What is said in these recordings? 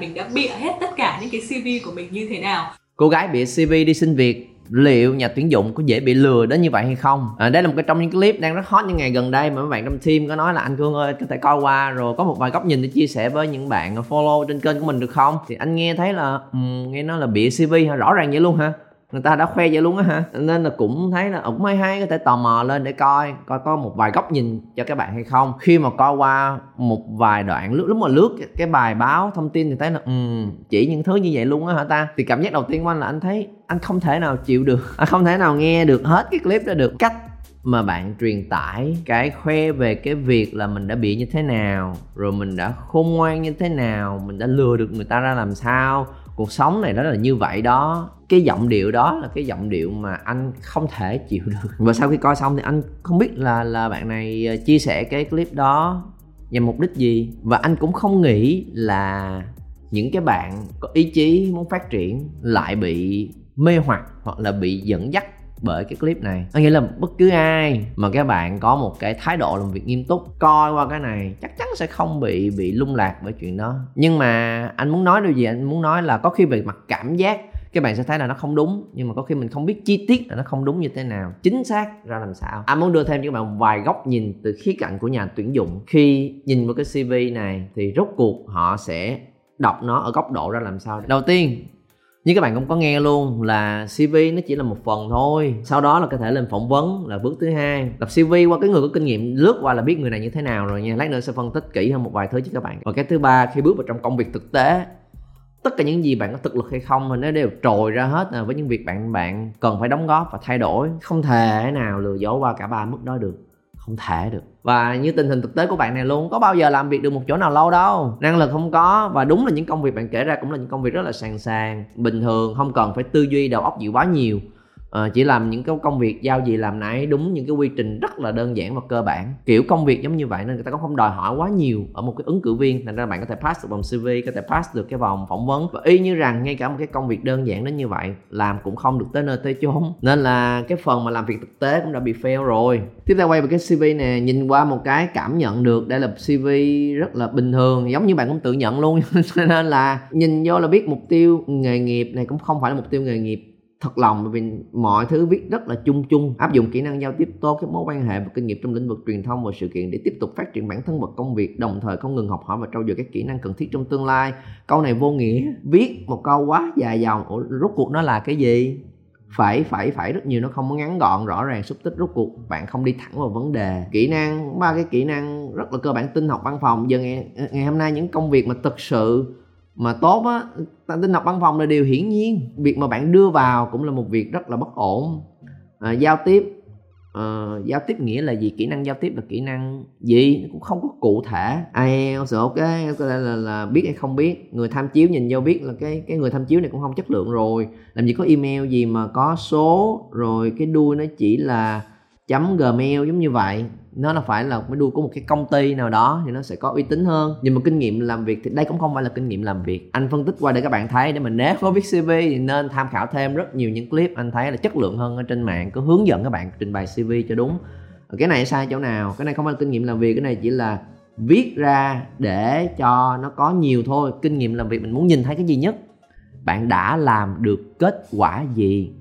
mình đã bịa hết tất cả những cái CV của mình như thế nào? Cô gái bịa CV đi xin việc liệu nhà tuyển dụng có dễ bị lừa đến như vậy hay không? À, đây là một cái trong những clip đang rất hot những ngày gần đây mà mấy bạn trong team có nói là anh cương ơi có thể coi qua rồi có một vài góc nhìn để chia sẻ với những bạn follow trên kênh của mình được không? Thì anh nghe thấy là um, nghe nói là bịa cv hả? Rõ ràng vậy luôn hả? Người ta đã khoe vậy luôn á hả? Nên là cũng thấy là cũng hay hay có thể tò mò lên để coi coi có một vài góc nhìn cho các bạn hay không. Khi mà coi qua một vài đoạn lúc lúc mà lướt cái, bài báo thông tin thì thấy là um, chỉ những thứ như vậy luôn á hả ta? Thì cảm giác đầu tiên của anh là anh thấy anh không thể nào chịu được anh không thể nào nghe được hết cái clip đó được. Cách mà bạn truyền tải cái khoe về cái việc là mình đã bị như thế nào rồi mình đã khôn ngoan như thế nào mình đã lừa được người ta ra làm sao cuộc sống này đó là như vậy đó. Cái giọng điệu đó là cái giọng điệu mà anh không thể chịu được. Và sau khi coi xong thì anh không biết là là bạn này ờ, chia sẻ cái clip đó nhằm mục đích gì. Và anh cũng không nghĩ là những cái bạn có ý chí muốn phát triển lại bị mê hoặc hoặc là bị dẫn dắt bởi cái clip này. Có nghĩa là bất cứ ai mà các bạn có một cái thái độ làm việc nghiêm túc, coi qua cái này chắc chắn sẽ không bị bị lung lạc bởi chuyện đó. Nhưng mà anh muốn nói điều gì, anh muốn nói là có khi về mặt cảm giác, các bạn sẽ thấy là nó không đúng, nhưng mà có khi mình không biết chi tiết là nó không đúng như thế nào. Chính xác, ra làm sao? Anh muốn đưa thêm cho các bạn vài góc nhìn từ khía cạnh của nhà tuyển dụng. Khi nhìn vào cái cv này thì rốt cuộc họ sẽ đọc nó ở góc độ ra làm sao đầu tiên như các bạn cũng có nghe luôn là CV nó chỉ là một phần thôi. Sau đó là có thể lên phỏng vấn là bước thứ hai. Đọc CV qua cái người có kinh nghiệm lướt qua là biết người này như thế nào rồi nha. Lát nữa sẽ phân tích kỹ hơn một vài thứ cho các bạn. Và cái thứ ba, khi bước vào trong công việc thực tế, tất cả những gì bạn có thực lực hay không thì nó đều trồi ra hết à, với những việc bạn bạn cần phải đóng góp và thay đổi. Không thể nào lừa dối qua cả ba mức đó được không thể được. Và như tình hình thực tế của bạn này luôn, có bao giờ làm việc được một chỗ nào lâu đâu. Năng lực không có, và đúng là những công việc bạn kể ra cũng là những công việc rất là sàng sàng, bình thường, không cần phải tư duy đầu óc gì quá nhiều à, chỉ làm những cái công việc giao gì làm nãy đúng những cái quy trình rất là đơn giản và cơ bản. Kiểu công việc giống như vậy nên người ta cũng không đòi hỏi quá nhiều ở một cái ứng cử viên thành ra bạn có thể pass được vòng cv có thể pass được cái vòng phỏng vấn. Và y như rằng ngay cả một cái công việc đơn giản đến như vậy làm cũng không được tới nơi tới chốn. Nên là cái phần mà làm việc thực tế cũng đã bị fail rồi. Tiếp theo quay về cái cv nè nhìn qua một cái cảm nhận được đây là cv rất là bình thường giống như bạn cũng tự nhận luôn. Nên là nhìn vô là biết mục tiêu nghề nghiệp này cũng không phải là mục tiêu nghề nghiệp thật lòng vì mọi thứ viết rất là chung chung áp dụng kỹ năng giao tiếp tốt các mối quan hệ và kinh nghiệm trong lĩnh vực truyền thông và sự kiện để tiếp tục phát triển bản thân và công việc đồng thời không ngừng học hỏi và trau dồi các kỹ năng cần thiết trong tương lai. Câu này vô nghĩa. Viết một câu quá dài dòng Ủa, rốt cuộc nó là cái gì? Phải phải phải rất nhiều nó không có ngắn gọn rõ ràng xúc tích rốt cuộc bạn không đi thẳng vào vấn đề. Kỹ năng ba cái kỹ năng rất là cơ bản tin học văn phòng. Giờ ngày, ngày hôm nay những công việc mà thực sự mà tốt á tin học văn phòng là điều hiển nhiên. Việc mà bạn đưa vào cũng là một việc rất là bất ổn. À, giao tiếp à, giao tiếp nghĩa là gì? Kỹ năng giao tiếp là kỹ năng gì? Cũng không có cụ thể. IELTS ok có là, là biết hay không biết. Người tham chiếu nhìn vô biết là cái cái người tham chiếu này cũng không chất lượng rồi. Làm gì có email gì mà có số rồi cái đuôi nó chỉ là chấm gmail giống như vậy. Nó là phải là mới đuôi của một cái công ty nào đó thì nó sẽ có uy tín hơn. Nhưng mà kinh nghiệm làm việc thì đây cũng không phải là kinh nghiệm làm việc. Anh phân tích qua để các bạn thấy. Để mình nếu có viết cv thì nên tham khảo thêm rất nhiều những clip anh thấy là chất lượng hơn ở trên mạng. Có hướng dẫn các bạn trình bày cv cho đúng. Ờ, cái này sai chỗ nào? Cái này không phải là kinh nghiệm làm việc. Cái này chỉ là viết ra để cho nó có nhiều thôi. Kinh nghiệm làm việc mình muốn nhìn thấy cái gì nhất? Bạn đã làm được kết quả gì?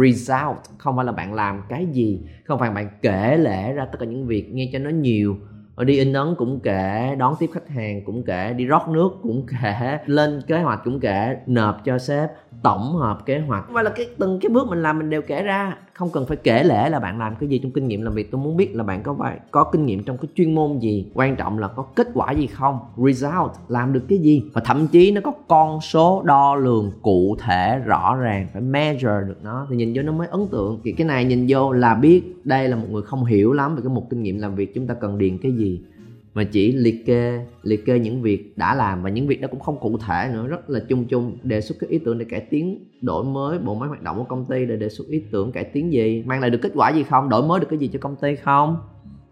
Result. Không phải là bạn làm cái gì, không phải bạn kể lể ra tất cả những việc, nghe cho nó nhiều. Ờ, đi in ấn cũng kể, đón tiếp khách hàng cũng kể, đi rót nước cũng kể, lên kế hoạch cũng kể, nộp cho sếp, tổng hợp kế hoạch. Và là cái, từng cái bước mình làm mình đều kể ra. Không cần phải kể lể là bạn làm cái gì trong kinh nghiệm làm việc. Tôi muốn biết là bạn có phải có kinh nghiệm trong cái chuyên môn gì? Quan trọng là có kết quả gì không? Result, làm được cái gì? Và thậm chí nó có con số đo lường cụ thể rõ ràng, phải measure được nó. Thì nhìn vô nó mới ấn tượng. Thì cái này nhìn vô là biết đây là một người không hiểu lắm về cái một kinh nghiệm làm việc. Chúng ta cần điền cái gì? Mà chỉ liệt kê liệt kê những việc đã làm và những việc đó cũng không cụ thể nữa. Rất là chung chung, đề xuất cái ý tưởng để cải tiến, đổi mới bộ máy hoạt động của công ty để đề xuất ý tưởng cải tiến gì? Mang lại được kết quả gì không? Đổi mới được cái gì cho công ty không?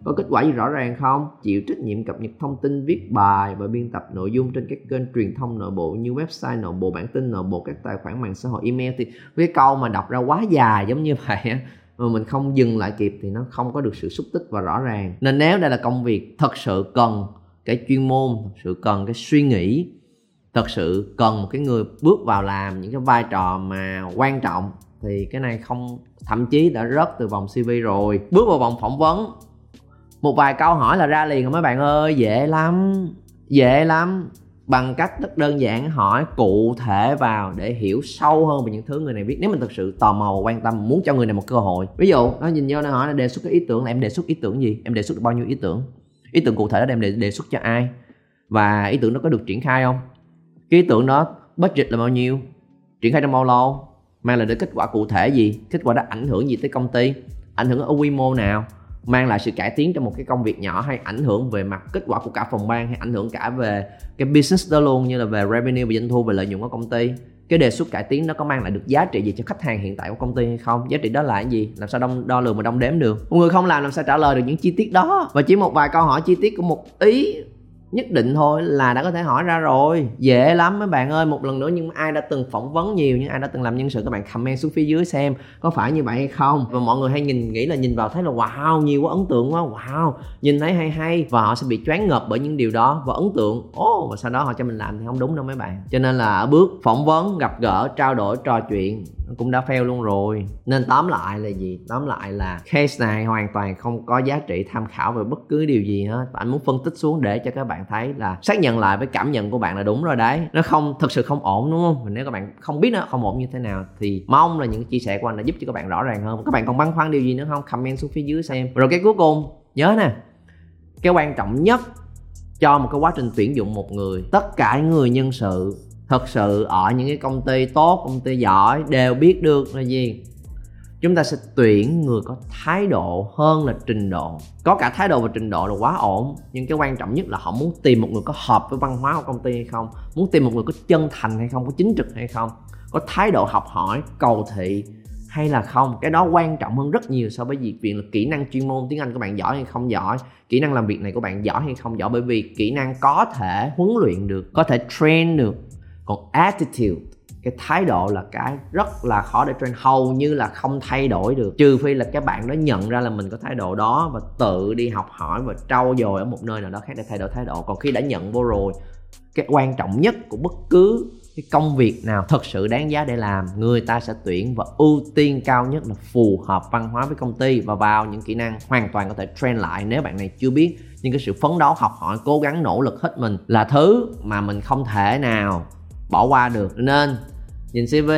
Có kết quả gì rõ ràng không? Chịu trách nhiệm cập nhật thông tin, viết bài và biên tập nội dung trên các kênh truyền thông nội bộ như website nội bộ, bản tin nội bộ, các tài khoản mạng xã hội, email. Thì cái câu mà đọc ra quá dài giống như vậy mà mình không dừng lại kịp thì nó không có được sự xúc tích và rõ ràng. Nên nếu đây là công việc thật sự cần cái chuyên môn, thật sự cần cái suy nghĩ, thật sự cần một cái người bước vào làm những cái vai trò mà quan trọng, thì cái này không, thậm chí đã rớt từ vòng cv rồi. Bước vào vòng phỏng vấn, một vài câu hỏi là ra liền rồi mấy bạn ơi, dễ lắm dễ lắm bằng cách rất đơn giản hỏi cụ thể vào để hiểu sâu hơn về những thứ người này biết. Nếu mình thực sự tò mò và quan tâm muốn cho người này một cơ hội. Ví dụ nó nhìn vô nó hỏi là đề xuất cái ý tưởng là em đề xuất ý tưởng gì? Em đề xuất được bao nhiêu ý tưởng? Ý tưởng cụ thể đó em đề, đề xuất cho ai? Và ý tưởng đó có được triển khai không? Cái ý tưởng đó budget là bao nhiêu? Triển khai trong bao lâu? Mang lại được kết quả cụ thể gì? Kết quả đó ảnh hưởng gì tới công ty? Ảnh hưởng ở quy mô nào? Mang lại sự cải tiến trong một cái công việc nhỏ hay ảnh hưởng về mặt kết quả của cả phòng ban hay ảnh hưởng cả về cái business đó luôn như là về revenue về doanh thu về lợi nhuận của công ty. Cái đề xuất cải tiến nó có mang lại được giá trị gì cho khách hàng hiện tại của công ty hay không? Giá trị đó là cái gì? Làm sao đo, đo lường mà đong đếm được? Một người không làm làm sao trả lời được những chi tiết đó? Và chỉ một vài câu hỏi chi tiết của một ý nhất định thôi là đã có thể hỏi ra rồi. Dễ lắm mấy bạn ơi một lần nữa nhưng ai đã từng phỏng vấn nhiều nhưng ai đã từng làm nhân sự các bạn comment xuống phía dưới xem có phải như vậy hay không. Và mọi người hay nhìn nghĩ là nhìn vào thấy là wow nhiều quá ấn tượng quá wow. Nhìn thấy hay hay và họ sẽ bị choáng ngợp bởi những điều đó và ấn tượng. Ố oh, và sau đó họ cho mình làm thì không đúng đâu mấy bạn. Cho nên là ở bước phỏng vấn gặp gỡ trao đổi trò chuyện cũng đã fail luôn rồi. Nên tóm lại là gì? Tóm lại là case này hoàn toàn không có giá trị tham khảo về bất cứ điều gì hết. Và anh muốn phân tích xuống để cho các bạn thấy là xác nhận lại với cảm nhận của bạn là đúng rồi đấy. Nó không thực sự không ổn đúng không? Nếu các bạn không biết nó không ổn như thế nào thì mong là những chia sẻ của anh đã giúp cho các bạn rõ ràng hơn. Các bạn còn băn khoăn điều gì nữa không? Comment xuống phía dưới xem. Rồi cái cuối cùng, nhớ nè. Cái quan trọng nhất cho một cái quá trình tuyển dụng một người, tất cả người nhân sự thật sự ở những cái công ty tốt, công ty giỏi đều biết được là gì. Chúng ta sẽ tuyển người có thái độ hơn là trình độ. Có cả thái độ và trình độ là quá ổn, nhưng cái quan trọng nhất là họ muốn tìm một người có hợp với văn hóa của công ty hay không, muốn tìm một người có chân thành hay không, có chính trực hay không, có thái độ học hỏi, cầu thị hay là không. Cái đó quan trọng hơn rất nhiều so với việc việc là kỹ năng chuyên môn, tiếng anh của bạn giỏi hay không giỏi, kỹ năng làm việc này của bạn giỏi hay không giỏi. Bởi vì kỹ năng có thể huấn luyện được, có thể train được còn attitude, cái thái độ là cái rất là khó để train. Hầu như là không thay đổi được. Trừ phi là các bạn đó nhận ra là mình có thái độ đó và tự đi học hỏi và trau dồi ở một nơi nào đó khác để thay đổi thái độ. Còn khi đã nhận vô rồi, cái quan trọng nhất của bất cứ cái công việc nào thật sự đáng giá để làm, người ta sẽ tuyển và ưu tiên cao nhất là phù hợp văn hóa với công ty và vào những kỹ năng hoàn toàn có thể train lại nếu bạn này chưa biết. Nhưng cái sự phấn đấu, học hỏi, cố gắng, nỗ lực hết mình là thứ mà mình không thể nào bỏ qua được. Nên, nhìn cv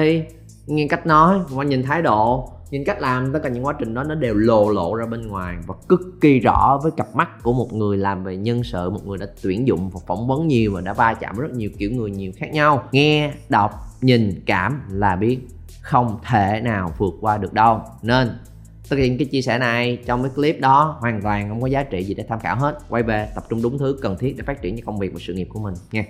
nghe cách nói và nhìn thái độ, nhìn cách làm, tất cả những quá trình đó nó đều lộ lộ ra bên ngoài và cực kỳ rõ với cặp mắt của một người làm về nhân sự, một người đã tuyển dụng và phỏng vấn nhiều và đã va chạm rất nhiều kiểu người nhiều khác nhau. Nghe, đọc, nhìn, cảm là biết không thể nào vượt qua được đâu. Nên, thực hiện cái chia sẻ này trong cái clip đó hoàn toàn không có giá trị gì để tham khảo hết. Quay về, tập trung đúng thứ cần thiết để phát triển cho công việc và sự nghiệp của mình. Nha